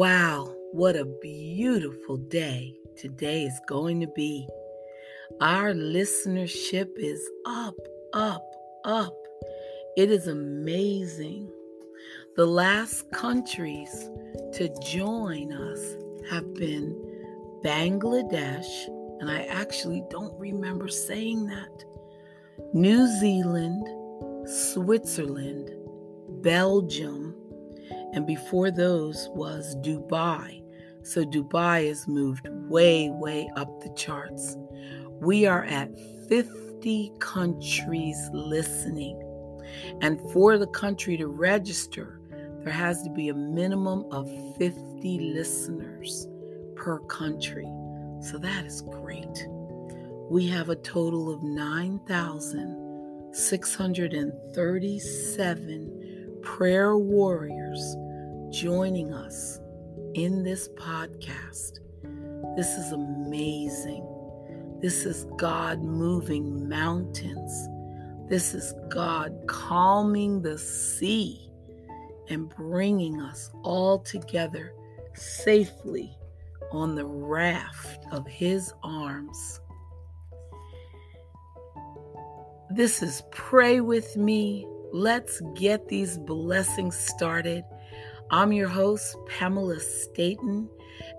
Wow, what a beautiful day today is going to be. Our listenership is up, up, up. It is amazing. The last countries to join us have been Bangladesh, and I actually don't remember saying that, New Zealand, Switzerland, Belgium, and before those was Dubai. So Dubai has moved way, way up the charts. We are at 50 countries listening. And for the country to register, there has to be a minimum of 50 listeners per country. So that is great. We have a total of 9,637 prayer warriors joining us in this podcast. This is amazing. This is God moving mountains. This is God calming the sea and bringing us all together safely on the raft of His arms. This is Pray With Me. Let's get these blessings started. I'm your host, Pamela Staten,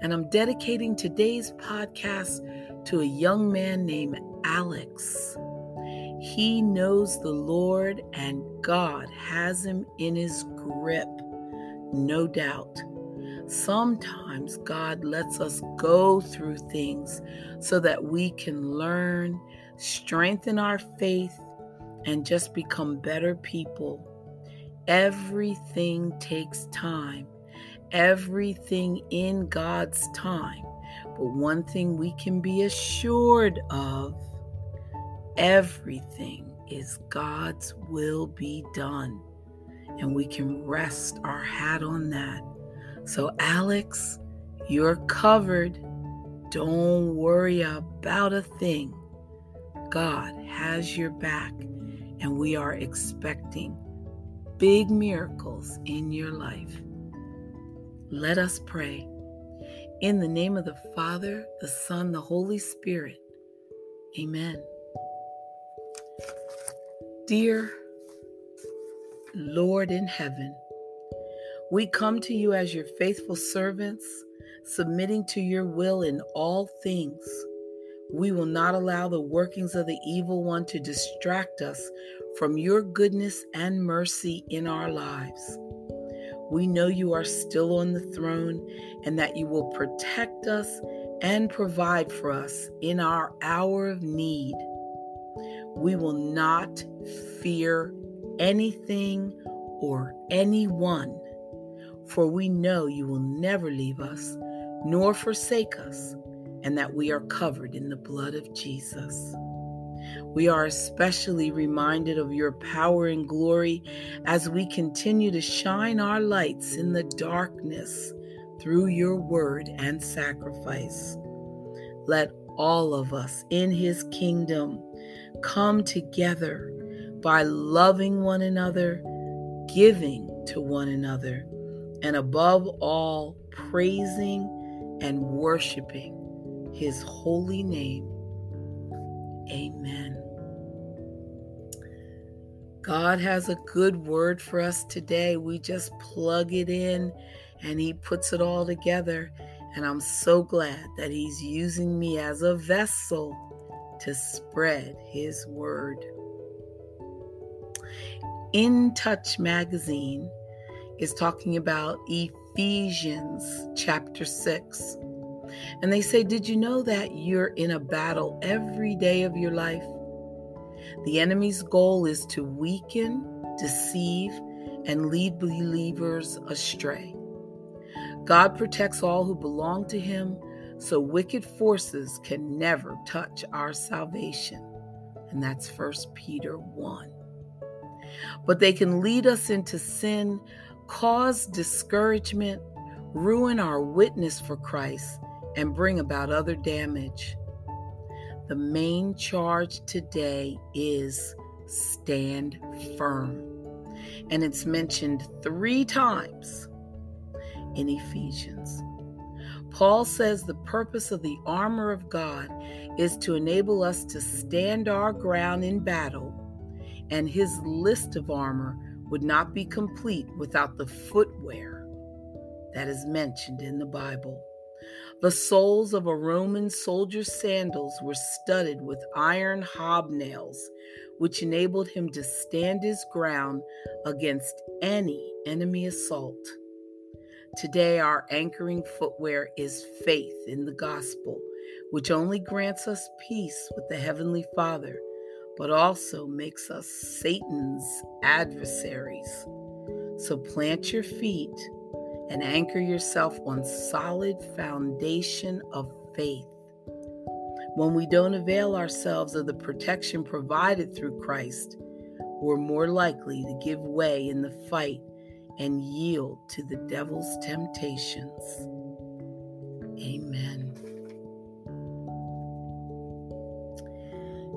and I'm dedicating today's podcast to a young man named Alex. He knows the Lord and God has him in his grip, no doubt. Sometimes God lets us go through things so that we can learn, strengthen our faith, and just become better people Everything takes time, everything in God's time. But one thing we can be assured of everything is God's will be done. And we can rest our hat on that. So, Alex, you're covered. Don't worry about a thing. God has your back, and we are expecting big miracles in your life. Let us pray. In the name of the Father, the Son, the Holy Spirit. Amen. Dear Lord in heaven, we come to you as your faithful servants, submitting to your will in all things. We will not allow the workings of the evil one to distract us from your goodness and mercy in our lives. We know you are still on the throne and that you will protect us and provide for us in our hour of need. We will not fear anything or anyone, for we know you will never leave us nor forsake us and that we are covered in the blood of Jesus. We are especially reminded of your power and glory as we continue to shine our lights in the darkness through your word and sacrifice. Let all of us in his kingdom come together by loving one another, giving to one another, and above all, praising and worshiping his holy name. Amen. God has a good word for us today. We just plug it in and He puts it all together. And I'm so glad that He's using me as a vessel to spread His word. In Touch magazine is talking about Ephesians chapter 6. And they say, Did you know that you're in a battle every day of your life? The enemy's goal is to weaken, deceive, and lead believers astray. God protects all who belong to him, so wicked forces can never touch our salvation. And that's 1 Peter 1. But they can lead us into sin, cause discouragement, ruin our witness for Christ, and bring about other damage. The main charge today is stand firm. And it's mentioned three times in Ephesians. Paul says the purpose of the armor of God is to enable us to stand our ground in battle, and his list of armor would not be complete without the footwear that is mentioned in the Bible. The soles of a Roman soldier's sandals were studded with iron hobnails, which enabled him to stand his ground against any enemy assault. Today, our anchoring footwear is faith in the gospel, which only grants us peace with the Heavenly Father, but also makes us Satan's adversaries. So plant your feet and anchor yourself on solid foundation of faith. When we don't avail ourselves of the protection provided through Christ, we're more likely to give way in the fight and yield to the devil's temptations. Amen.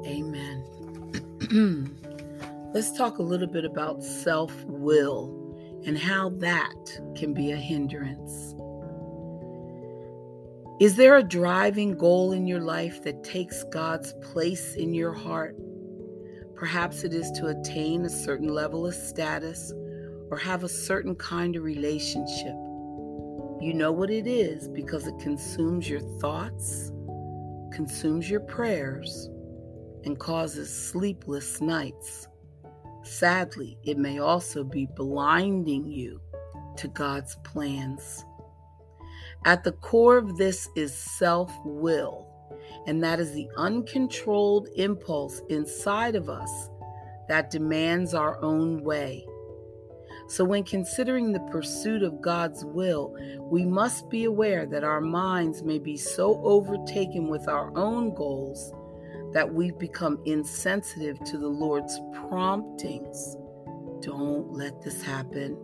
Amen. Let's talk a little bit about self will and how that can be a hindrance. Is there a driving goal in your life that takes God's place in your heart? Perhaps it is to attain a certain level of status or have a certain kind of relationship. You know what it is because it consumes your thoughts, consumes your prayers, and causes sleepless nights. Sadly, it may also be blinding you to God's plans. At the core of this is self will, and that is the uncontrolled impulse inside of us that demands our own way. So, when considering the pursuit of God's will, we must be aware that our minds may be so overtaken with our own goals that we've become insensitive to the Lord's promptings. Don't let this happen.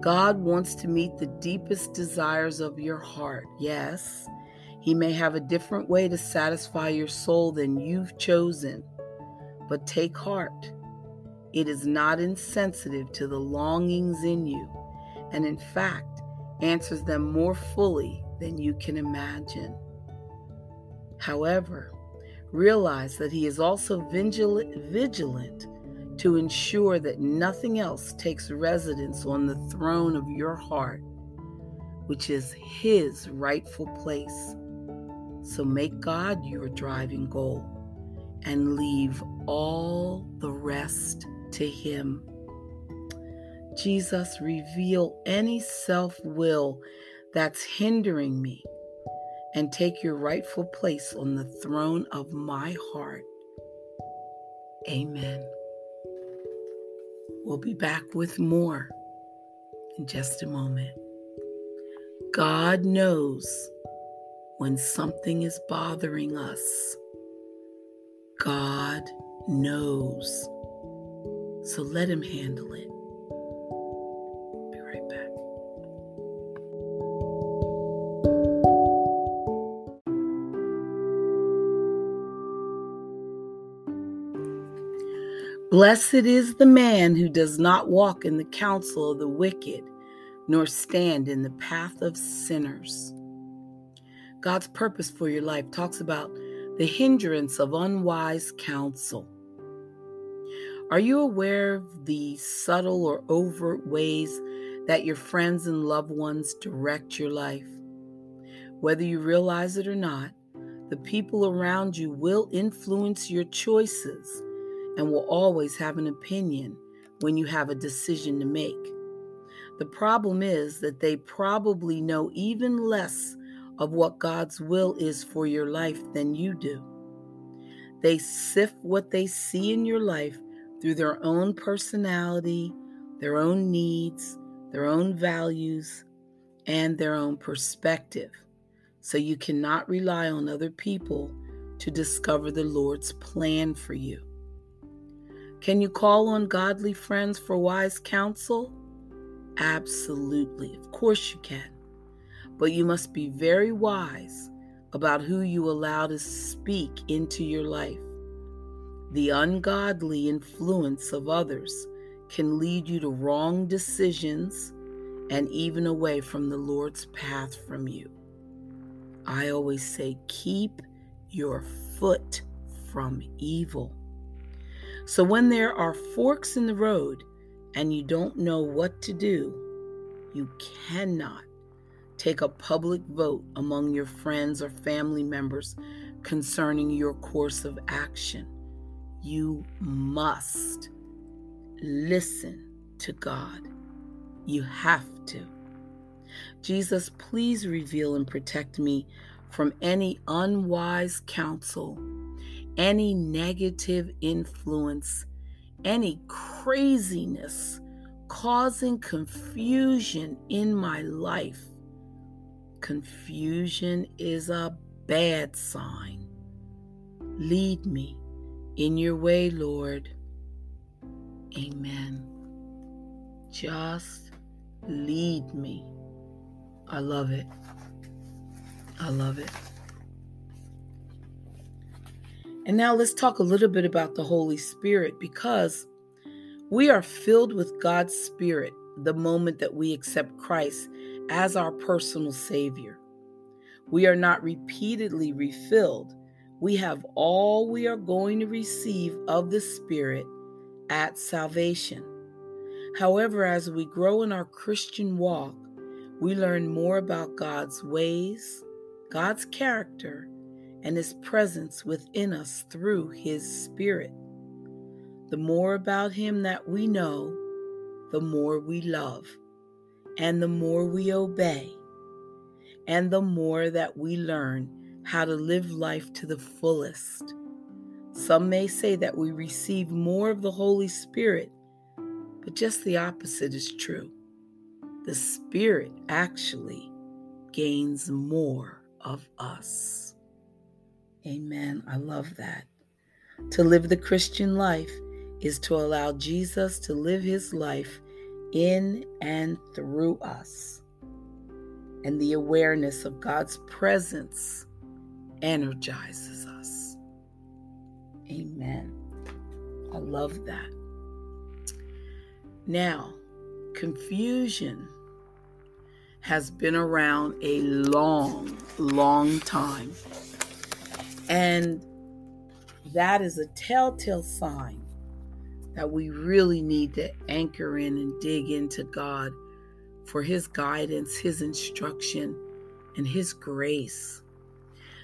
God wants to meet the deepest desires of your heart. Yes, He may have a different way to satisfy your soul than you've chosen. But take heart. It is not insensitive to the longings in you, and in fact, answers them more fully than you can imagine. However, realize that He is also vigilant, to ensure that nothing else takes residence on the throne of your heart, which is His rightful place. So make God your driving goal and leave all the rest to Him. Jesus, reveal any self will that's hindering me and take your rightful place on the throne of my heart. Amen. We'll be back with more in just a moment. God knows when something is bothering us. God knows. So let Him handle it. Blessed is the man who does not walk in the counsel of the wicked, nor stand in the path of sinners. God's purpose for your life talks about the hindrance of unwise counsel. Are you aware of the subtle or overt ways that your friends and loved ones direct your life? Whether you realize it or not, the people around you will influence your choices and will always have an opinion when you have a decision to make. The problem is that they probably know even less of what God's will is for your life than you do. They sift what they see in your life through their own personality, their own needs, their own values, and their own perspective. So you cannot rely on other people to discover the Lord's plan for you. Can you call on godly friends for wise counsel? Absolutely. Of course you can. But you must be very wise about who you allow to speak into your life. The ungodly influence of others can lead you to wrong decisions and even away from the Lord's path from you. I always say, keep your foot from evil. So when there are forks in the road and you don't know what to do, you cannot take a public vote among your friends or family members concerning your course of action. You must listen to God. You have to. Jesus, please reveal and protect me from any unwise counsel, any negative influence, any craziness causing confusion in my life. Confusion is a bad sign. Lead me in your way, Lord. Amen. Just lead me. I love it. I love it. And now let's talk a little bit about the Holy Spirit because we are filled with God's Spirit the moment that we accept Christ as our personal Savior. We are not repeatedly refilled. We have all we are going to receive of the Spirit at salvation. However, as we grow in our Christian walk, we learn more about God's ways, God's character, and His presence within us through His Spirit. The more about Him that we know, the more we love, and the more we obey, and the more that we learn how to live life to the fullest. Some may say that we receive more of the Holy Spirit, but just the opposite is true. The Spirit actually gains more of us. Amen. I love that. To live the Christian life is to allow Jesus to live his life in and through us. And the awareness of God's presence energizes us. Amen. I love that. Now, confusion has been around a long, long time. And that is a telltale sign that we really need to anchor in and dig into God for His guidance, His instruction, and His grace.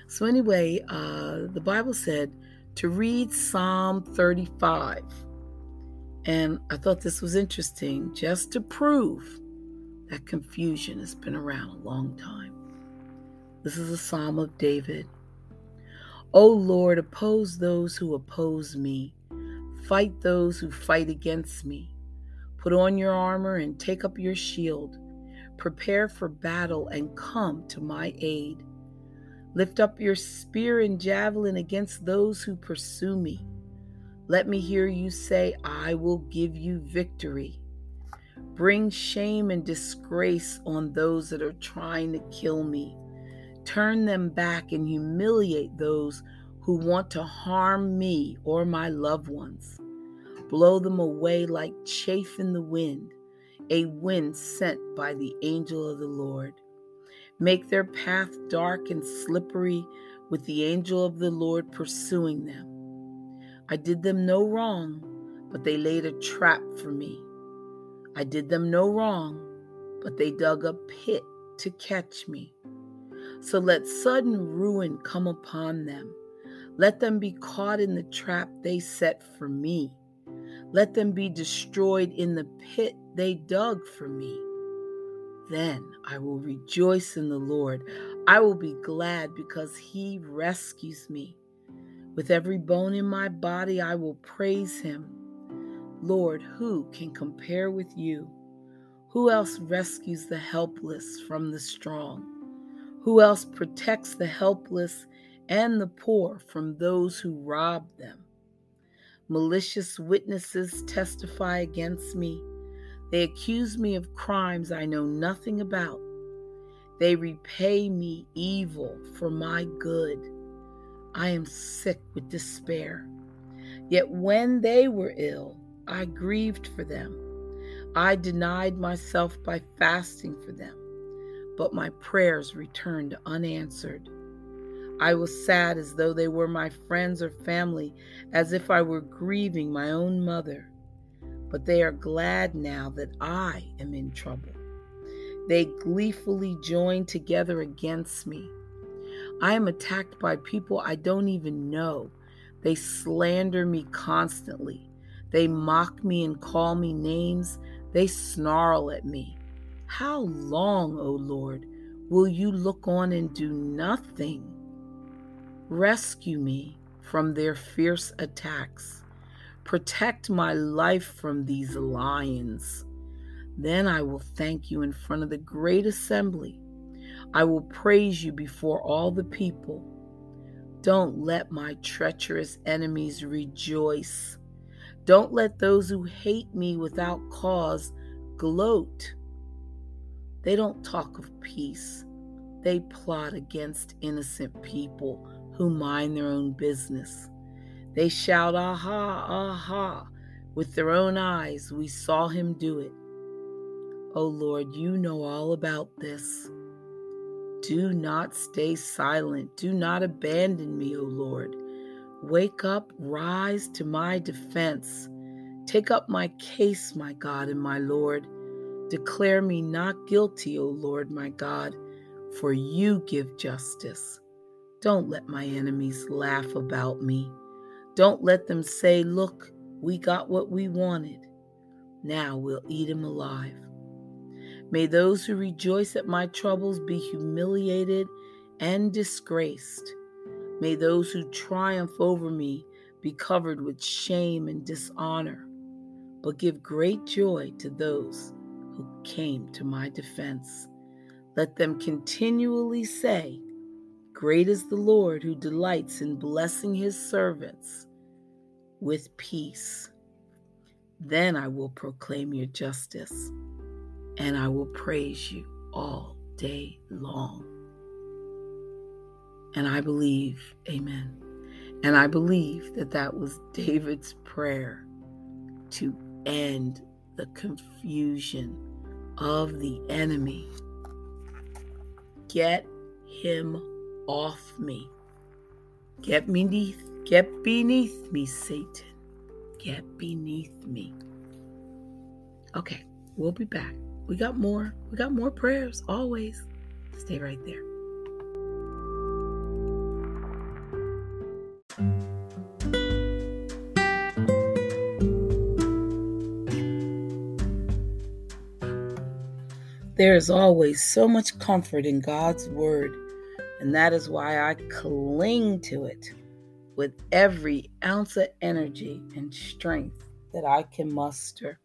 So, anyway, uh, the Bible said to read Psalm 35. And I thought this was interesting just to prove that confusion has been around a long time. This is a psalm of David. O Lord, oppose those who oppose me, fight those who fight against me. Put on your armor and take up your shield. Prepare for battle and come to my aid. Lift up your spear and javelin against those who pursue me. Let me hear you say, I will give you victory. Bring shame and disgrace on those that are trying to kill me. Turn them back and humiliate those who want to harm me or my loved ones. Blow them away like chaff in the wind, a wind sent by the angel of the Lord. Make their path dark and slippery with the angel of the Lord pursuing them. I did them no wrong, but they laid a trap for me. I did them no wrong, but they dug a pit to catch me. So let sudden ruin come upon them. Let them be caught in the trap they set for me. Let them be destroyed in the pit they dug for me. Then I will rejoice in the Lord. I will be glad because he rescues me. With every bone in my body, I will praise him. Lord, who can compare with you? Who else rescues the helpless from the strong? Who else protects the helpless and the poor from those who rob them? Malicious witnesses testify against me. They accuse me of crimes I know nothing about. They repay me evil for my good. I am sick with despair. Yet when they were ill, I grieved for them. I denied myself by fasting for them, but my prayers returned unanswered. I was sad as though they were my friends or family, as if I were grieving my own mother. But they are glad now that I am in trouble. They gleefully join together against me. I am attacked by people I don't even know. They slander me constantly. They mock me and call me names. They snarl at me. How long, O Lord, will you look on and do nothing? Rescue me from their fierce attacks. Protect my life from these lions. Then I will thank you in front of the great assembly. I will praise you before all the people. Don't let my treacherous enemies rejoice. Don't let those who hate me without cause gloat. They don't talk of peace. They plot against innocent people who mind their own business. They shout, Aha, aha. With their own eyes, we saw him do it. Oh Lord, you know all about this. Do not stay silent. Do not abandon me, O Lord. Wake up, rise to my defense. Take up my case, my God and my Lord. Declare me not guilty, O Lord my God, for you give justice. Don't let my enemies laugh about me. Don't let them say, Look, we got what we wanted. Now we'll eat him alive. May those who rejoice at my troubles be humiliated and disgraced. May those who triumph over me be covered with shame and dishonor. But give great joy to those who came to my defense. Let them continually say, Great is the Lord who delights in blessing his servants with peace. Then I will proclaim your justice and I will praise you all day long. And I believe, amen. And I believe that that was David's prayer to end the confusion of the enemy. Get him off me. Get beneath, get beneath me, Satan. Get beneath me. Okay, we'll be back. We got more. We got more prayers always. Stay right there. There is always so much comfort in God's Word, and that is why I cling to it with every ounce of energy and strength that I can muster.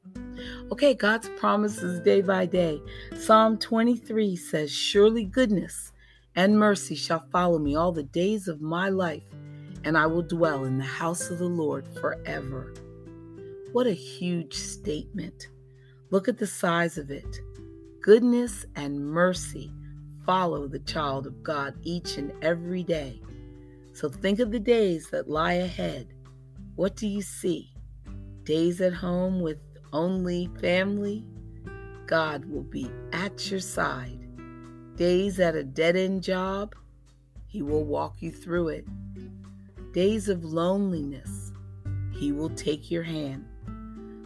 Okay, God's promises day by day. Psalm 23 says, Surely goodness and mercy shall follow me all the days of my life, and I will dwell in the house of the Lord forever. What a huge statement. Look at the size of it. Goodness and mercy follow the child of God each and every day. So think of the days that lie ahead. What do you see? days at home with only family, God will be at your side. Days at a dead end job, He will walk you through it. Days of loneliness, He will take your hand.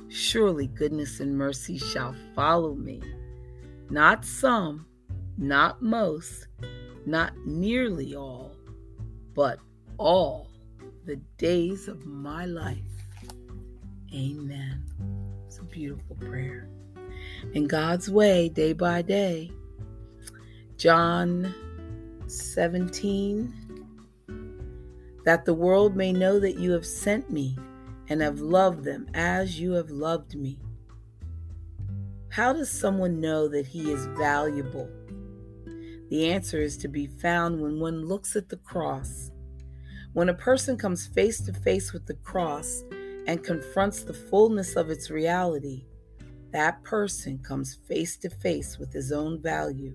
Surely goodness and mercy shall follow me. Not some, not most, not nearly all, but all the days of my life. Amen. It's a beautiful prayer. In God's way, day by day. John 17 that the world may know that you have sent me and have loved them as you have loved me. How does someone know that he is valuable? The answer is to be found when one looks at the cross. When a person comes face to face with the cross, and confronts the fullness of its reality, that person comes face to face with his own value.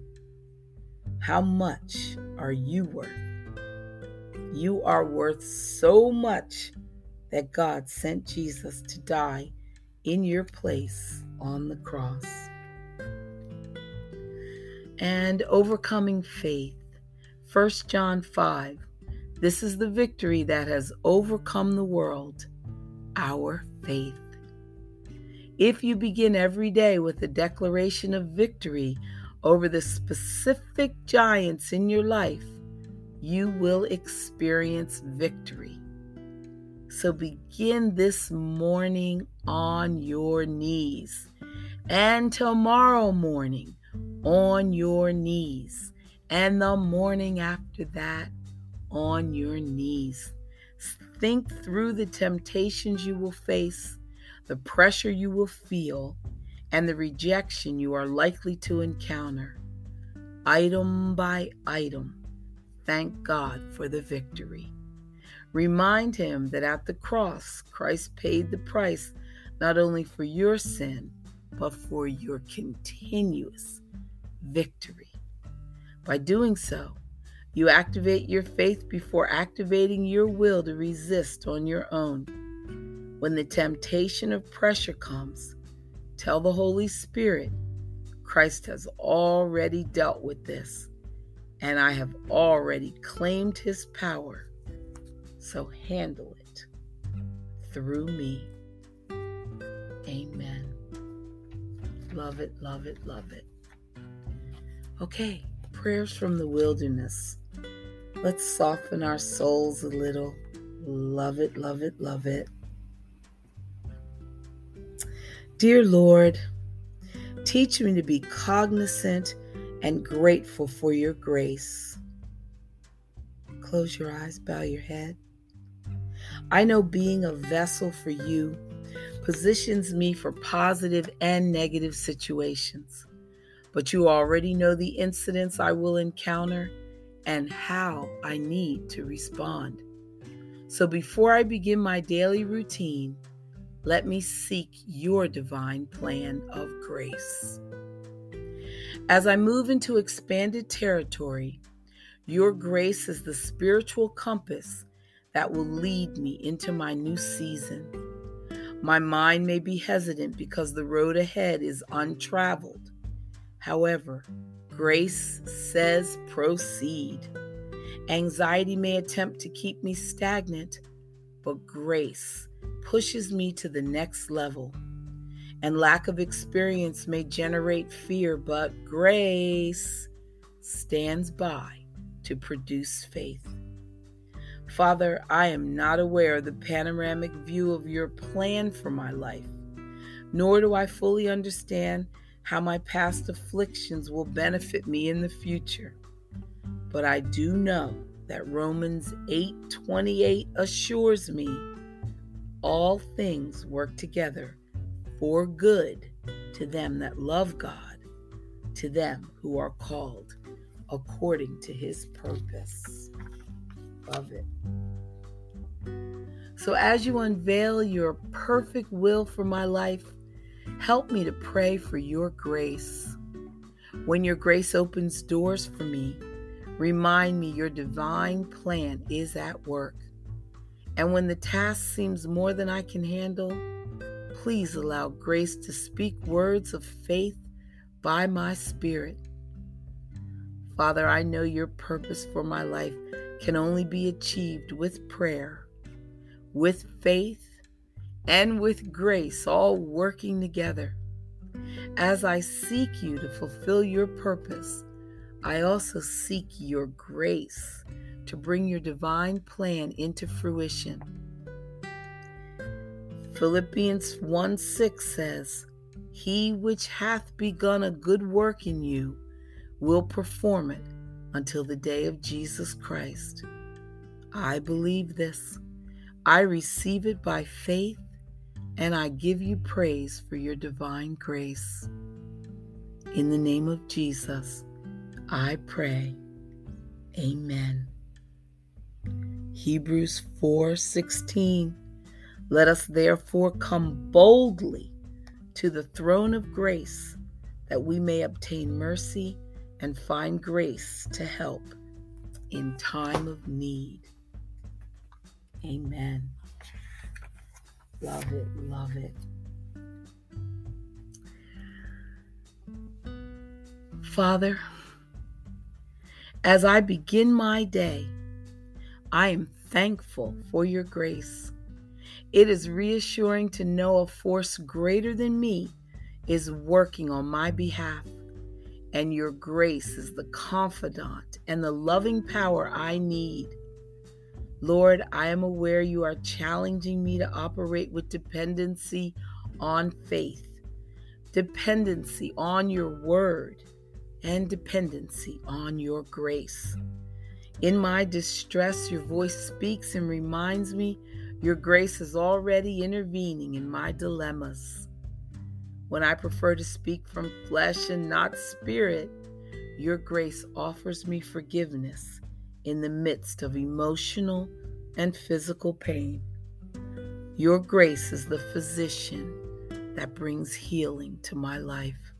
How much are you worth? You are worth so much that God sent Jesus to die in your place on the cross. And overcoming faith. 1 John 5. This is the victory that has overcome the world, our faith. If you begin every day with a declaration of victory over the specific giants in your life, you will experience victory. So begin this morning on your knees and tomorrow morning on your knees and the morning after that on your knees. Think through the temptations you will face the pressure you will feel, and the rejection you are likely to encounter. Item by item, thank God for the victory. Remind Him that at the cross, Christ paid the price not only for your sin, but for your continuous victory. By doing so, you activate your faith before activating your will to resist on your own. When the temptation of pressure comes, tell the Holy Spirit, Christ has already dealt with this, and I have already claimed his power. So handle it through me. Amen. Love it, love it, love it. Okay, prayers from the wilderness. Let's soften our souls a little. Love it, love it, love it. Dear Lord, teach me to be cognizant and grateful for your grace. Close your eyes, bow your head. I know being a vessel for you positions me for positive and negative situations, but you already know the incidents I will encounter and how I need to respond. So before I begin my daily routine, let me seek your divine plan of grace. As I move into expanded territory, your grace is the spiritual compass that will lead me into my new season. My mind may be hesitant because the road ahead is untraveled. However, grace says proceed. Anxiety may attempt to keep me stagnant, but grace pushes me to the next level. And lack of experience may generate fear, but grace stands by to produce faith. Father, I am not aware of the panoramic view of your plan for my life, nor do I fully understand how my past afflictions will benefit me in the future. But I do know that Romans 8:28 assures me all things work together for good to them that love God, to them who are called according to his purpose. Love it. So, as you unveil your perfect will for my life, help me to pray for your grace. When your grace opens doors for me, remind me your divine plan is at work. And when the task seems more than I can handle, please allow grace to speak words of faith by my spirit. Father, I know your purpose for my life can only be achieved with prayer, with faith, and with grace, all working together. As I seek you to fulfill your purpose, I also seek your grace to bring your divine plan into fruition. Philippians 1 6 says, He which hath begun a good work in you will perform it until the day of Jesus Christ. I believe this. I receive it by faith, and I give you praise for your divine grace. In the name of Jesus, I pray. Amen. Hebrews 4:16 Let us therefore come boldly to the throne of grace that we may obtain mercy and find grace to help in time of need. Amen. Love it, love it. Father, as I begin my day, I am thankful for your grace. It is reassuring to know a force greater than me is working on my behalf, and your grace is the confidant and the loving power I need. Lord, I am aware you are challenging me to operate with dependency on faith, dependency on your word, and dependency on your grace. In my distress, your voice speaks and reminds me your grace is already intervening in my dilemmas. When I prefer to speak from flesh and not spirit, your grace offers me forgiveness in the midst of emotional and physical pain. Your grace is the physician that brings healing to my life.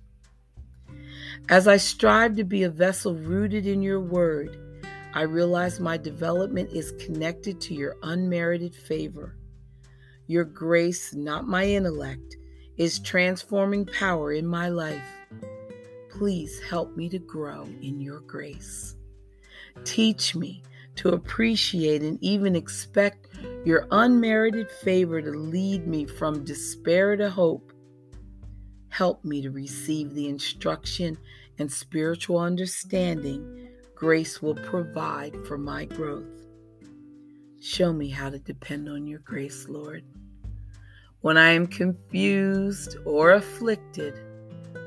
As I strive to be a vessel rooted in your word, I realize my development is connected to your unmerited favor. Your grace, not my intellect, is transforming power in my life. Please help me to grow in your grace. Teach me to appreciate and even expect your unmerited favor to lead me from despair to hope. Help me to receive the instruction and spiritual understanding grace will provide for my growth. Show me how to depend on your grace, Lord. When I am confused or afflicted,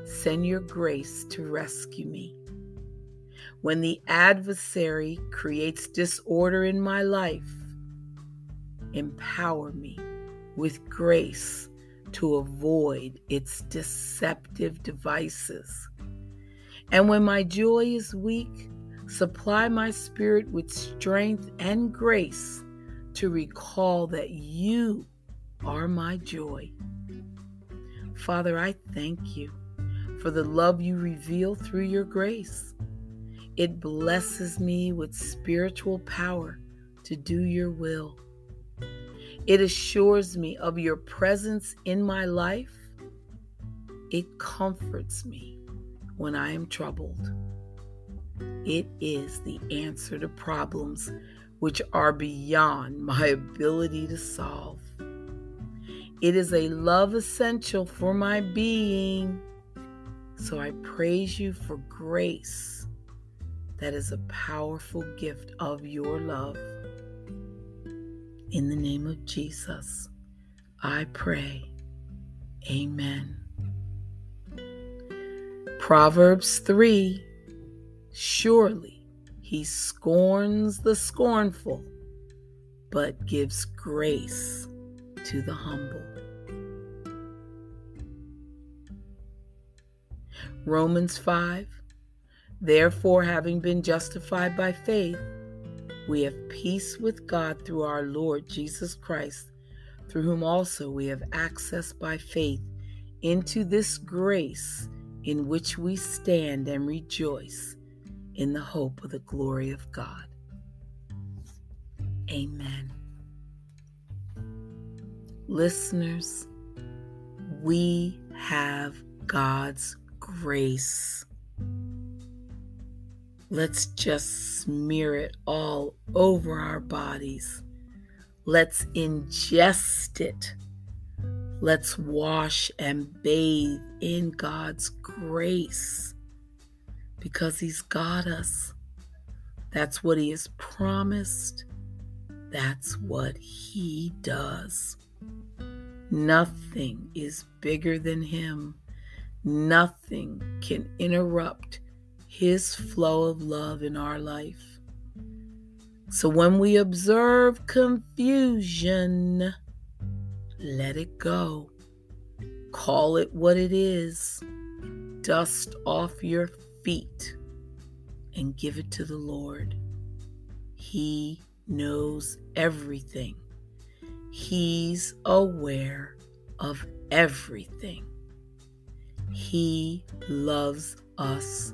send your grace to rescue me. When the adversary creates disorder in my life, empower me with grace to avoid its deceptive devices. And when my joy is weak, supply my spirit with strength and grace to recall that you are my joy. Father, I thank you for the love you reveal through your grace. It blesses me with spiritual power to do your will. It assures me of your presence in my life. It comforts me when I am troubled. It is the answer to problems which are beyond my ability to solve. It is a love essential for my being. So I praise you for grace that is a powerful gift of your love. In the name of Jesus, I pray. Amen. Proverbs 3 Surely he scorns the scornful, but gives grace to the humble. Romans 5 Therefore, having been justified by faith, we have peace with God through our Lord Jesus Christ, through whom also we have access by faith into this grace in which we stand and rejoice in the hope of the glory of God. Amen. Listeners, we have God's grace. Let's just smear it all over our bodies. Let's ingest it. Let's wash and bathe in God's grace because He's got us. That's what He has promised. That's what He does. Nothing is bigger than Him. Nothing can interrupt his flow of love in our life. So when we observe confusion, let it go. Call it what it is. Dust off your feet and give it to the Lord. He knows everything, He's aware of everything. He loves us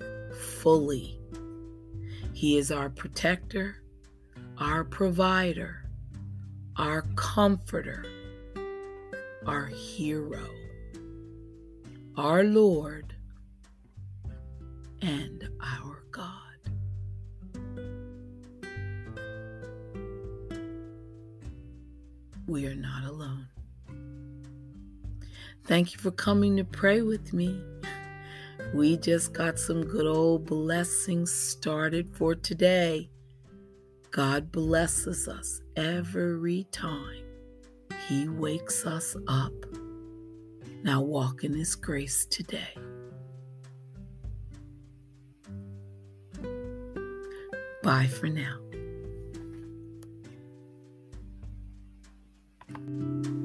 fully. He is our protector, our provider, our comforter, our hero, our Lord, and our God. We are not alone. Thank you for coming to pray with me. We just got some good old blessings started for today. God blesses us every time He wakes us up. Now walk in His grace today. Bye for now. Música